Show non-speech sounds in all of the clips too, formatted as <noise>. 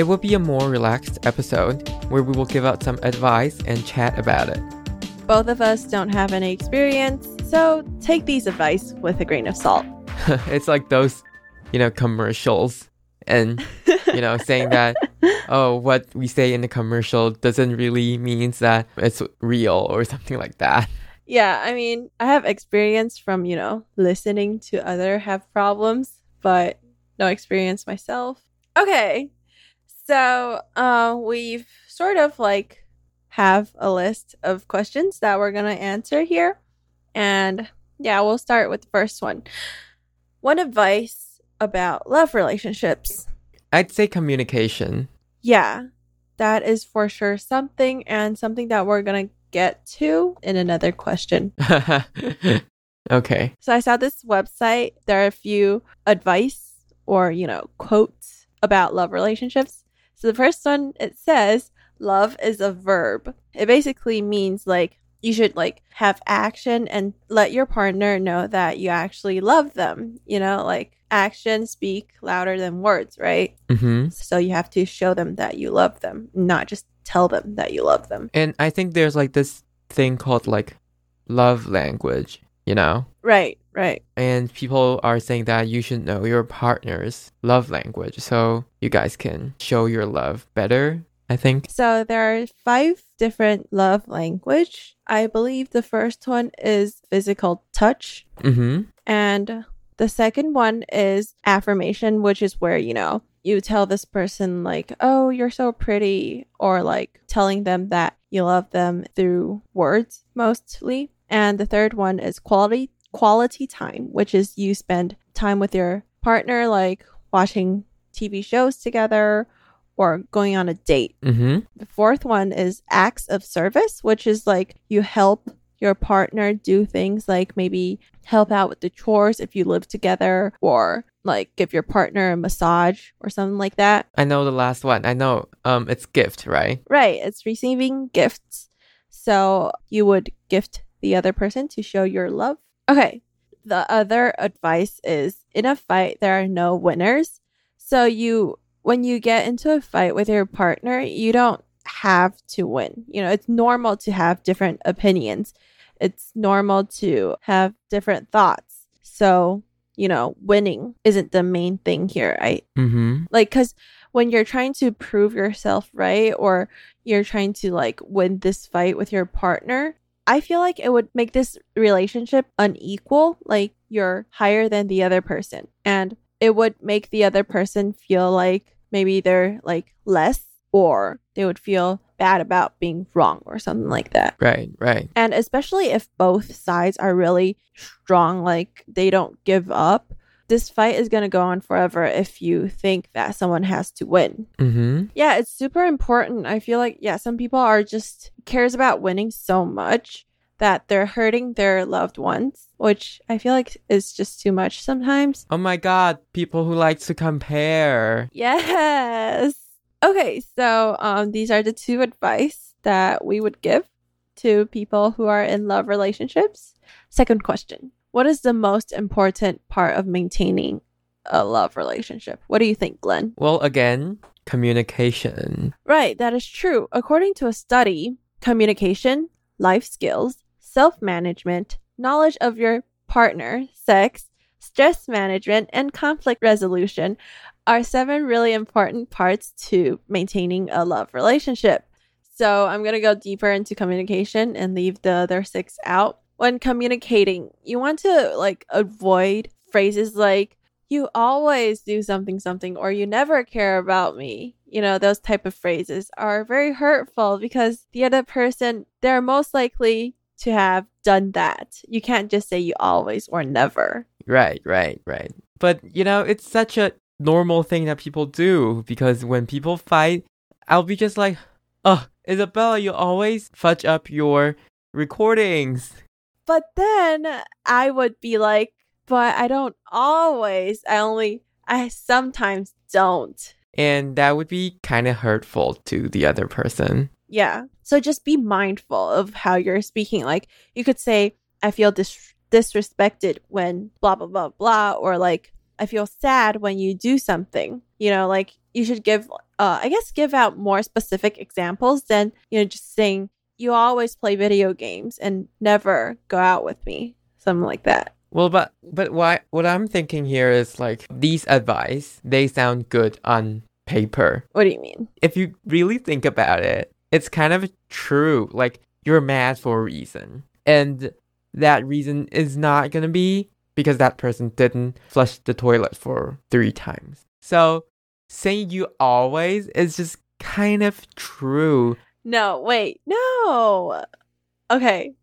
It will be a more relaxed episode where we will give out some advice and chat about it. Both of us don't have any experience, so take these advice with a grain of salt. <laughs> it's like those, you know, commercials and, you know, saying that, <laughs> oh, what we say in the commercial doesn't really means that it's real or something like that. Yeah, I mean, I have experience from, you know, listening to other have problems but no experience myself. Okay. So, uh, we've sort of like have a list of questions that we're going to answer here. And yeah, we'll start with the first one. One advice about love relationships. I'd say communication. Yeah, that is for sure something and something that we're going to get to in another question. <laughs> Okay. So I saw this website. There are a few advice or, you know, quotes about love relationships. So the first one, it says, love is a verb. It basically means like you should like have action and let your partner know that you actually love them. You know, like actions speak louder than words, right? Mm-hmm. So you have to show them that you love them, not just tell them that you love them. And I think there's like this thing called like love language you know? Right, right. And people are saying that you should know your partner's love language so you guys can show your love better, I think. So there are five different love language. I believe the first one is physical touch. Mm-hmm. And the second one is affirmation, which is where, you know, you tell this person like, "Oh, you're so pretty," or like telling them that you love them through words mostly. And the third one is quality quality time, which is you spend time with your partner, like watching TV shows together or going on a date. Mm-hmm. The fourth one is acts of service, which is like you help your partner do things like maybe help out with the chores if you live together or like give your partner a massage or something like that. I know the last one. I know um it's gift, right? Right, it's receiving gifts. So you would gift the other person to show your love. Okay. The other advice is in a fight, there are no winners. So you, when you get into a fight with your partner, you don't have to win. You know, it's normal to have different opinions. It's normal to have different thoughts. So, you know, winning isn't the main thing here. I mm-hmm. like, cause when you're trying to prove yourself right or you're trying to like win this fight with your partner, I feel like it would make this relationship unequal, like you're higher than the other person. And it would make the other person feel like maybe they're like less or they would feel bad about being wrong or something like that. Right, right. And especially if both sides are really strong, like they don't give up, this fight is going to go on forever if you think that someone has to win. Mm-hmm. Yeah, it's super important. I feel like, yeah, some people are just cares about winning so much that they're hurting their loved ones, which I feel like is just too much sometimes. Oh my god, people who like to compare. Yes. Okay, so um, these are the two advice that we would give to people who are in love relationships. Second question what is the most important part of maintaining a love relationship? What do you think, Glenn? Well, again, communication. Right, that is true. According to a study, communication, life skills, self management, knowledge of your partner, sex, stress management, and conflict resolution are seven really important parts to maintaining a love relationship. So I'm going to go deeper into communication and leave the other six out when communicating, you want to like avoid phrases like you always do something something or you never care about me. You know, those type of phrases are very hurtful because the other person they're most likely to have done that. You can't just say you always or never. Right, right, right. But you know, it's such a normal thing that people do because when people fight, I'll be just like, "Oh, Isabella, you always fudge up your recordings. But then I would be like, but I don't always. I only, I sometimes don't. And that would be kind of hurtful to the other person. Yeah. So just be mindful of how you're speaking. Like you could say, I feel dis- disrespected when blah, blah, blah, blah, or like, I feel sad when you do something. You know, like you should give, uh, I guess, give out more specific examples than, you know, just saying, you always play video games and never go out with me. Something like that. Well, but but why? What I'm thinking here is like these advice. They sound good on paper. What do you mean? If you really think about it, it's kind of true. Like you're mad for a reason, and that reason is not gonna be because that person didn't flush the toilet for three times. So saying you always is just kind of true. No, wait, no. Okay,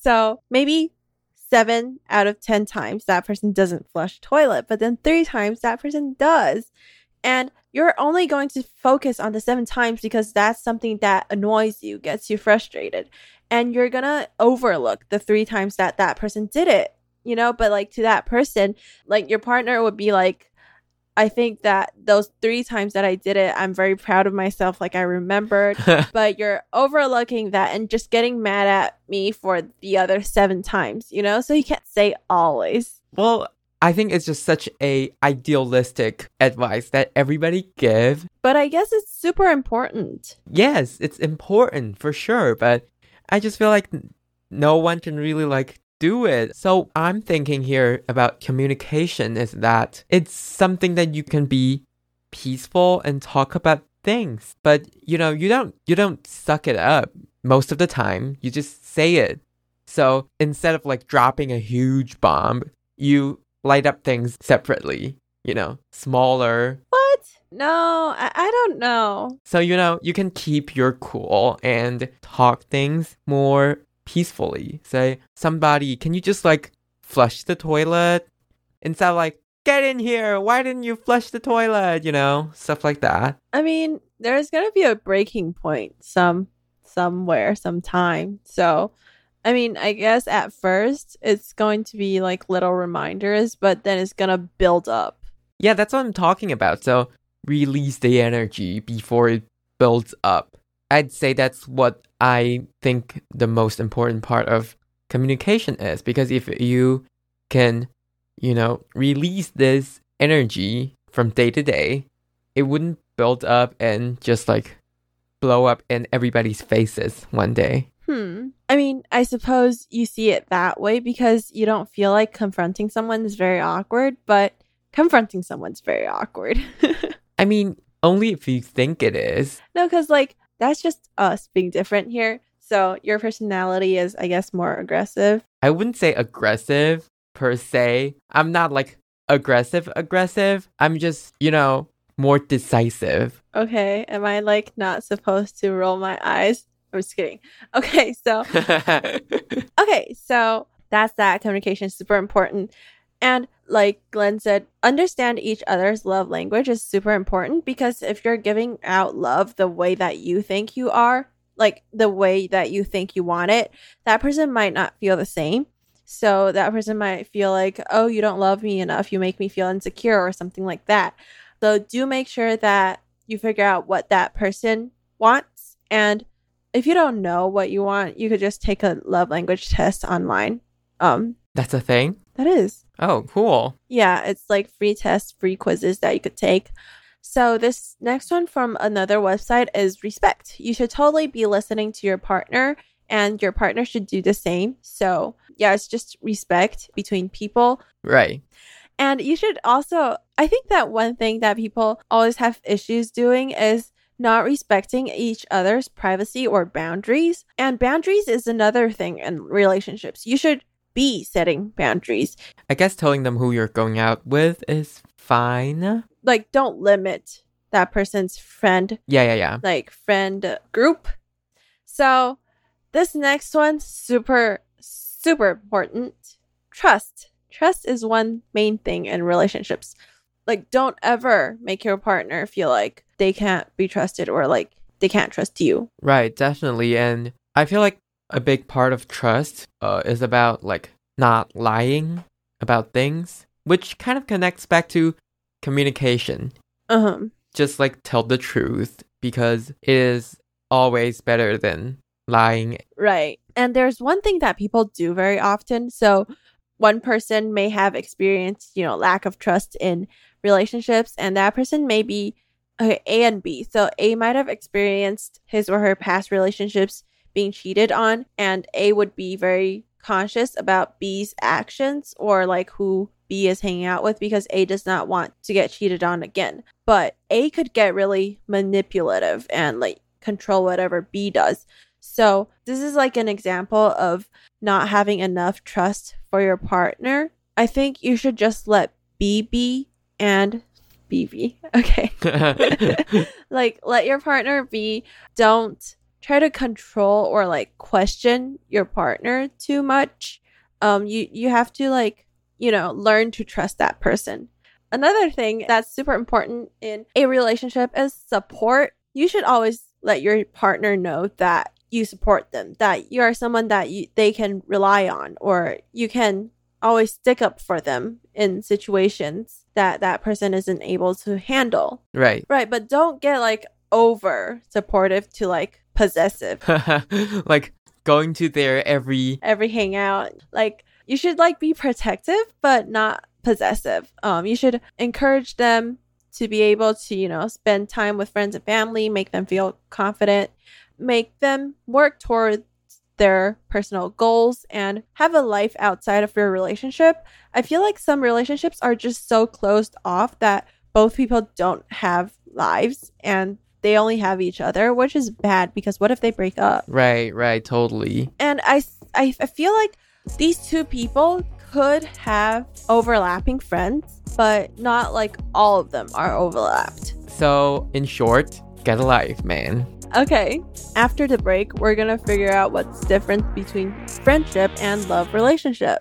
so maybe seven out of 10 times that person doesn't flush toilet, but then three times that person does. And you're only going to focus on the seven times because that's something that annoys you, gets you frustrated. And you're going to overlook the three times that that person did it, you know? But like to that person, like your partner would be like, I think that those three times that I did it, I'm very proud of myself. Like I remembered, <laughs> but you're overlooking that and just getting mad at me for the other seven times, you know? So you can't say always. well, I think it's just such a idealistic advice that everybody give. But I guess it's super important. Yes, it's important for sure, but I just feel like no one can really like do it. So I'm thinking here about communication is that it's something that you can be peaceful and talk about things. But you know, you don't you don't suck it up most of the time. You just say it. So instead of like dropping a huge bomb, you light up things separately, you know, smaller. What? No, I, I don't know. So you know, you can keep your cool and talk things more peacefully. Say, somebody, can you just like flush the toilet? Instead of like, get in here, why didn't you flush the toilet? You know, stuff like that. I mean, there's gonna be a breaking point some somewhere, sometime. So I mean, I guess at first it's going to be like little reminders, but then it's gonna build up. Yeah, that's what I'm talking about. So release the energy before it builds up. I'd say that's what I think the most important part of communication is because if you can, you know, release this energy from day to day, it wouldn't build up and just like blow up in everybody's faces one day. Hmm. I mean, I suppose you see it that way because you don't feel like confronting someone is very awkward, but confronting someone's very awkward. <laughs> I mean, only if you think it is. no, because like that's just us being different here. So your personality is, I guess, more aggressive. I wouldn't say aggressive per se. I'm not like aggressive, aggressive. I'm just, you know, more decisive. Okay. Am I like not supposed to roll my eyes? I'm just kidding. <laughs> Okay. So, <laughs> okay. So that's that. Communication is super important. And like Glenn said, understand each other's love language is super important because if you're giving out love the way that you think you are, like the way that you think you want it, that person might not feel the same. So that person might feel like, oh, you don't love me enough. You make me feel insecure or something like that. So do make sure that you figure out what that person wants. And if you don't know what you want, you could just take a love language test online. Um, That's a thing? that is. Oh, cool. Yeah, it's like free tests, free quizzes that you could take. So, this next one from another website is respect. You should totally be listening to your partner, and your partner should do the same. So, yeah, it's just respect between people. Right. And you should also, I think that one thing that people always have issues doing is not respecting each other's privacy or boundaries. And boundaries is another thing in relationships. You should be setting boundaries. I guess telling them who you're going out with is fine. Like, don't limit that person's friend, Yeah, yeah, yeah. like friend group. So, this next one, super, super important. Trust. Trust is one main thing in relationships. Like, don't ever make your partner feel like they can't be trusted or like they can't trust you. Right, definitely. And I feel like a big part of trust uh, is about like not lying about things, which kind of connects back to communication. Uh huh. Just like tell the truth because it is always better than lying. Right. And there's one thing that people do very often. So one person may have experienced, you know, lack of trust in relationships, and that person may be okay, A and B. So A might have experienced his or her past relationships being cheated on, and A would be very conscious about B's actions or like who B is hanging out with because A does not want to get cheated on again. But A could get really manipulative and like control whatever B does. So, this is like an example of not having enough trust for your partner. I think you should just let B be and BB. <laughs> Okay. <laughs> <laughs> like let your partner be. Don't try to control or like question your partner too much. Um you you have to like, you know, learn to trust that person. Another thing that's super important in a relationship is support. You should always let your partner know that you support them, that you are someone that you, they can rely on, or you can always stick up for them in situations that that person isn't able to handle. right. Right, but don't get like over supportive to like possessive <laughs> like going to their every every hangout. Like you should like be protective but not possessive. Um you should encourage them to be able to, you know, spend time with friends and family, make them feel confident, make them work towards their personal goals and have a life outside of your relationship. I feel like some relationships are just so closed off that both people don't have lives and they only have each other, which is bad because what if they break up? right, right, totally. And I, I, I feel like these two people could have overlapping friends, but not like all of them are overlapped. So, in short, get a life, man. Okay, after the break, we're gonna figure out what's different between friendship and love relationship.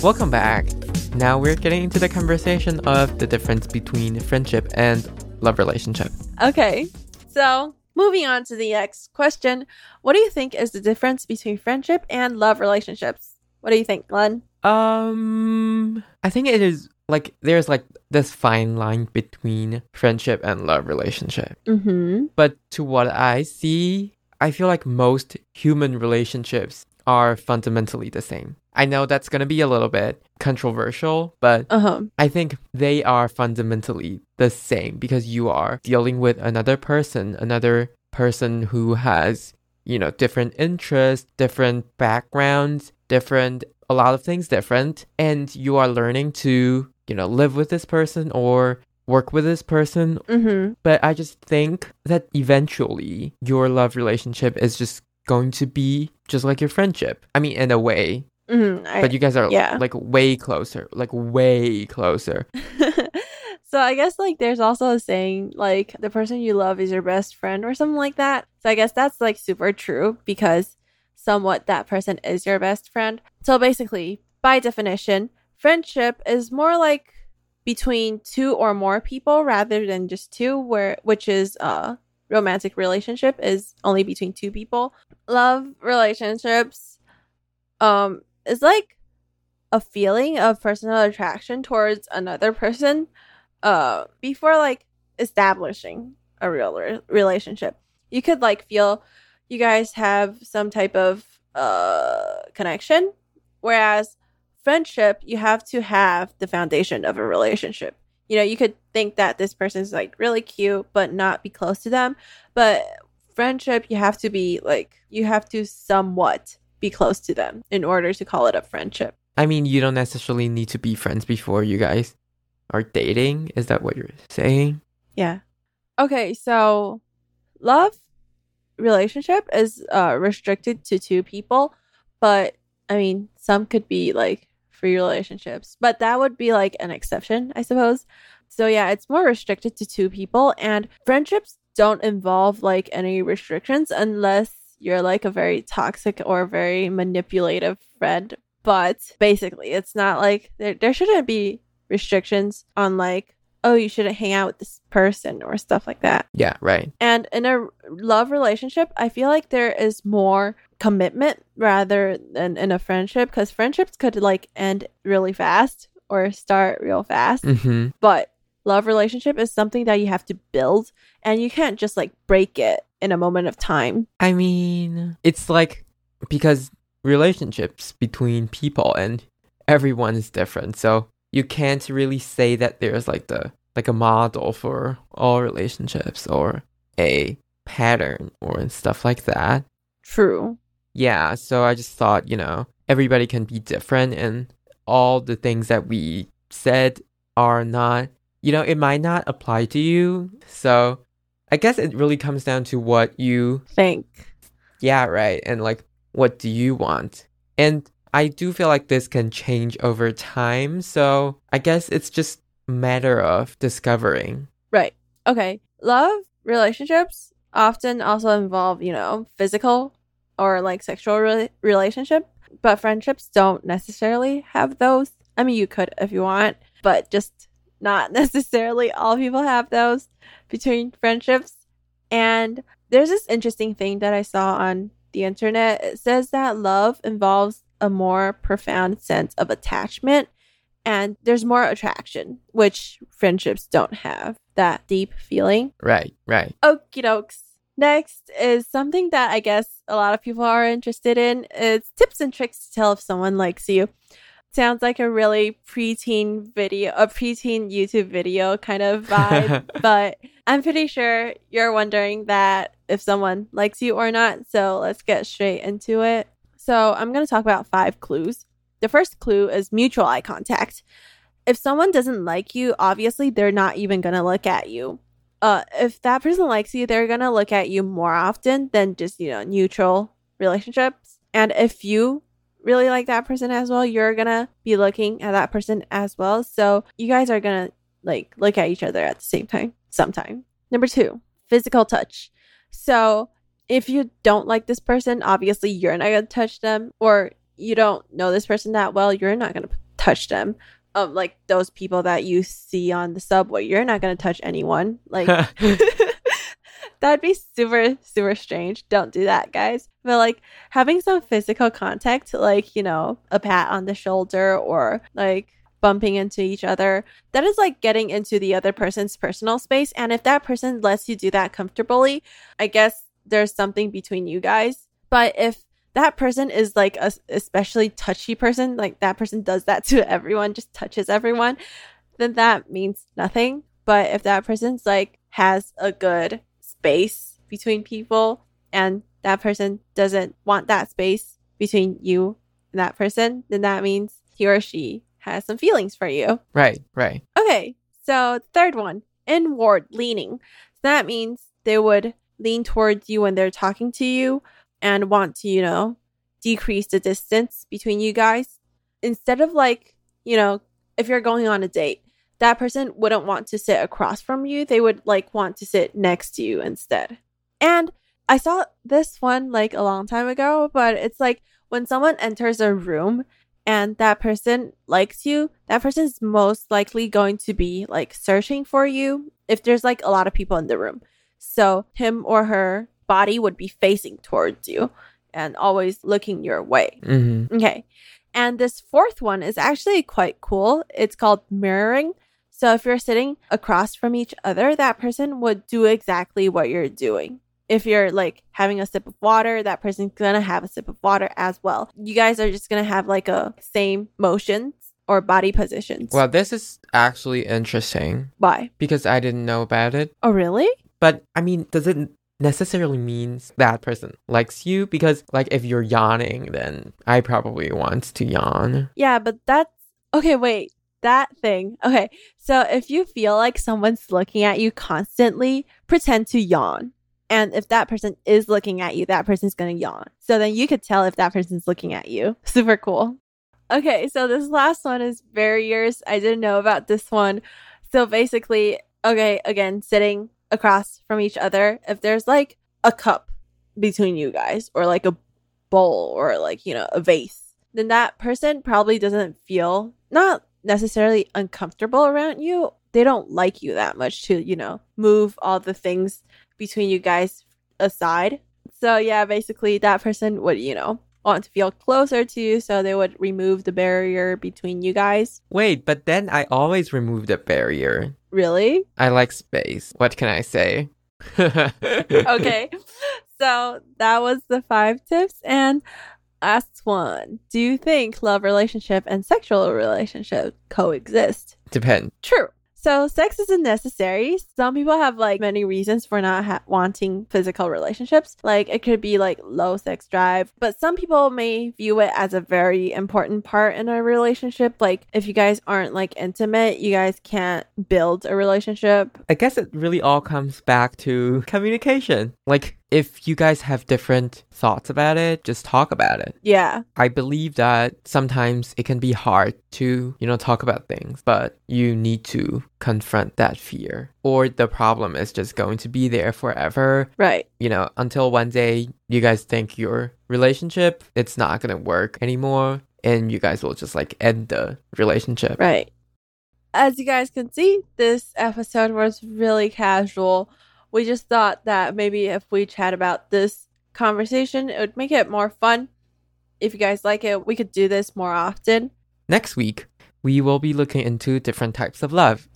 Welcome back. Now we're getting into the conversation of the difference between friendship and love relationship. Okay, so moving on to the next question. What do you think is the difference between friendship and love relationships? What do you think, Glenn? Um, I think it is like there's like this fine line between friendship and love relationship. Mm-hmm. But to what I see, I feel like most human relationships are fundamentally the same. I know that's going to be a little bit controversial, but Uh-huh. I think they are fundamentally the same because you are dealing with another person, another person who has, you know, different interests, different backgrounds, different, a lot of things different. And you are learning to, you know, live with this person or work with this person. Mm-hmm. But I just think that eventually your love relationship is just going to be just like your friendship. I mean, in a way, Mm-hmm. I, but you guys are yeah. like way closer, like way closer. <laughs> so I guess like there's also a saying like the person you love is your best friend or something like that. So I guess that's like super true because somewhat that person is your best friend. So basically, by definition, friendship is more like between two or more people rather than just two where which is uh romantic relationship is only between two people. Love relationships um is like a feeling of personal attraction towards another person uh before like establishing a real re- relationship. You could like feel you guys have some type of uh connection whereas friendship you have to have the foundation of a relationship. You know you could think that this person's like really cute but not be close to them but friendship you have to be like you have to somewhat be close to them in order to call it a friendship I mean, you don't necessarily need to be friends before you guys are dating. Is that what you're saying? Yeah. Okay, so love relationship is uh restricted to two people, but I mean, some could be like free relationships, but that would be like an exception, I suppose. So yeah, it's more restricted to two people and friendships don't involve like any restrictions unless you're like a very toxic or very manipulative friend But basically, it's not like there, there shouldn't be restrictions on like, oh, you shouldn't hang out with this person or stuff like that. Yeah, right. And in a love relationship, I feel like there is more commitment rather than in a friendship because friendships could like end really fast or start real fast. Mm-hmm. But love relationship is something that you have to build and you can't just like break it in a moment of time. I mean, it's like because relationships between people and everyone is different. So you can't really say that there's like the like a model for all relationships or a pattern or stuff like that. True. Yeah, so I just thought, you know, everybody can be different and all the things that we said are not, you know, it might not apply to you. So I guess it really comes down to what you Think. yeah, right. And like, what do you want? And I do feel like this can change over time. So I guess it's just a matter of discovering. Right. Okay. Love relationships often also involve, you know, physical or like sexual re- relationship, but friendships don't necessarily have those. I mean, you could if you want, but just not <laughs> necessarily all people have those between friendships. And there's this interesting thing that I saw on the internet. It says that love involves a more profound sense of attachment and there's more attraction, which friendships don't have that deep feeling. Right, right. Okie dokes. Next is something that I guess a lot of people are interested in. It's tips and tricks to tell if someone likes you. Sounds like a really preteen video, a preteen YouTube video kind of <laughs> vibe, but I'm pretty sure you're wondering that if someone likes you or not. So let's get straight into it. So I'm going to talk about five clues. The first clue is mutual eye contact. If someone doesn't like you, obviously they're not even going to look at you. Uh, if that person likes you, they're going to look at you more often than just, you know, neutral relationships. And if you really like that person as well, you're to be looking at that person as well. So you guys are to like look at each other at the same time sometime. Number two, physical touch. So if you don't like this person, obviously you're not to touch them, or you don't know this person that well, you're not to touch them. Um, like those people that you see on the subway, you're not to touch anyone. Like, <laughs> <laughs> that'd be super, super strange. Don't do that, guys. But like having some physical contact, like, you know, a pat on the shoulder or like bumping into each other. That is like getting into the other person's personal space. And if that person lets you do that comfortably, I guess there's something between you guys. But if that person is like a especially touchy person, like that person does that <laughs> to everyone, just touches everyone, then that means nothing. But if that person's like has a good space between people and that person doesn't want that space between you and that person, then that means he or she has some feelings for you. Right, right. Okay, so third one, inward leaning. So that means they would lean towards you when they're talking to you and want to, you know, decrease the distance between you guys. Instead of like, you know, if you're going on a date, that person wouldn't want to sit across from you. They would like want to sit next to you instead. And I saw this one like a long time ago, but it's like when someone enters a room and that person likes you, that person's most likely going to be like searching for you if there's like a lot of people in the room. So him or her body would be facing towards you and always looking your way. Mm-hmm. Okay. And this fourth one is actually quite cool. It's called mirroring. So if you're sitting across from each other, that person would do exactly what you're doing. If you're like having a sip of water, that person's gonna have a sip of water as well. You guys are just gonna have like a same motions or body positions. Well, this is actually interesting Why? because I didn't know about it. Oh, really? But I mean, does it necessarily mean that person likes you? Because like if you're yawning, then I probably want to yawn. Yeah, but that's okay. Wait, that thing. Okay, so if you feel like someone's looking at you constantly, pretend to yawn. And if that person is looking at you, that person's gonna yawn. So then you could tell if that person's looking at you. <laughs> Super cool. Okay, so this last one is barriers. I didn't know about this one. So basically, okay, again, sitting across from each other, if there's like a cup between you guys, or like a bowl, or like, you know, a vase, then that person probably doesn't feel not necessarily uncomfortable around you. They don't like you that much to, you know, move all the things between you guys aside. So, yeah, basically, that person would, you know, want to feel closer to you. So they would remove the barrier between you guys. Wait, but then I always remove the barrier. Really? I like space. What can I say? <laughs> okay. So that was the five tips. And last one Do you think love relationship and sexual relationship coexist? Depend. True. So sex isn't necessary. Some people have like many reasons for not ha- wanting physical relationships. Like it could be like low sex drive, but some people may view it as a very important part in a relationship. Like if you guys aren't like intimate, you guys can't build a relationship. I guess it really all comes back to communication. Like if you guys have different thoughts about it, just talk about it. Yeah. I believe that sometimes it can be hard to, you know, talk about things, but you need to confront that fear. Or the problem is just going to be there forever. Right. You know, until one day you guys think your relationship it's not going to work anymore and you guys will just like end the relationship. Right. As you guys can see, this episode was really casual. We just thought that maybe if we chat about this conversation, it would make it more fun. If you guys like it, we could do this more often. Next week, we will be looking into different types of love.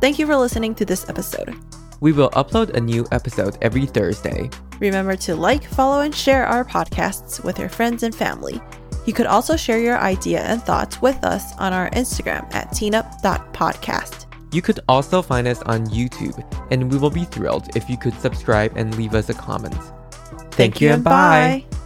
Thank you for listening to this episode. We will upload a new episode every Thursday. Remember to like, follow, and share our podcasts with your friends and family. You could also share your idea and thoughts with us on our Instagram at teenup.podcast. You could also find us on YouTube, and we will be thrilled if you could subscribe and leave us a comment. Thank, you and bye. bye.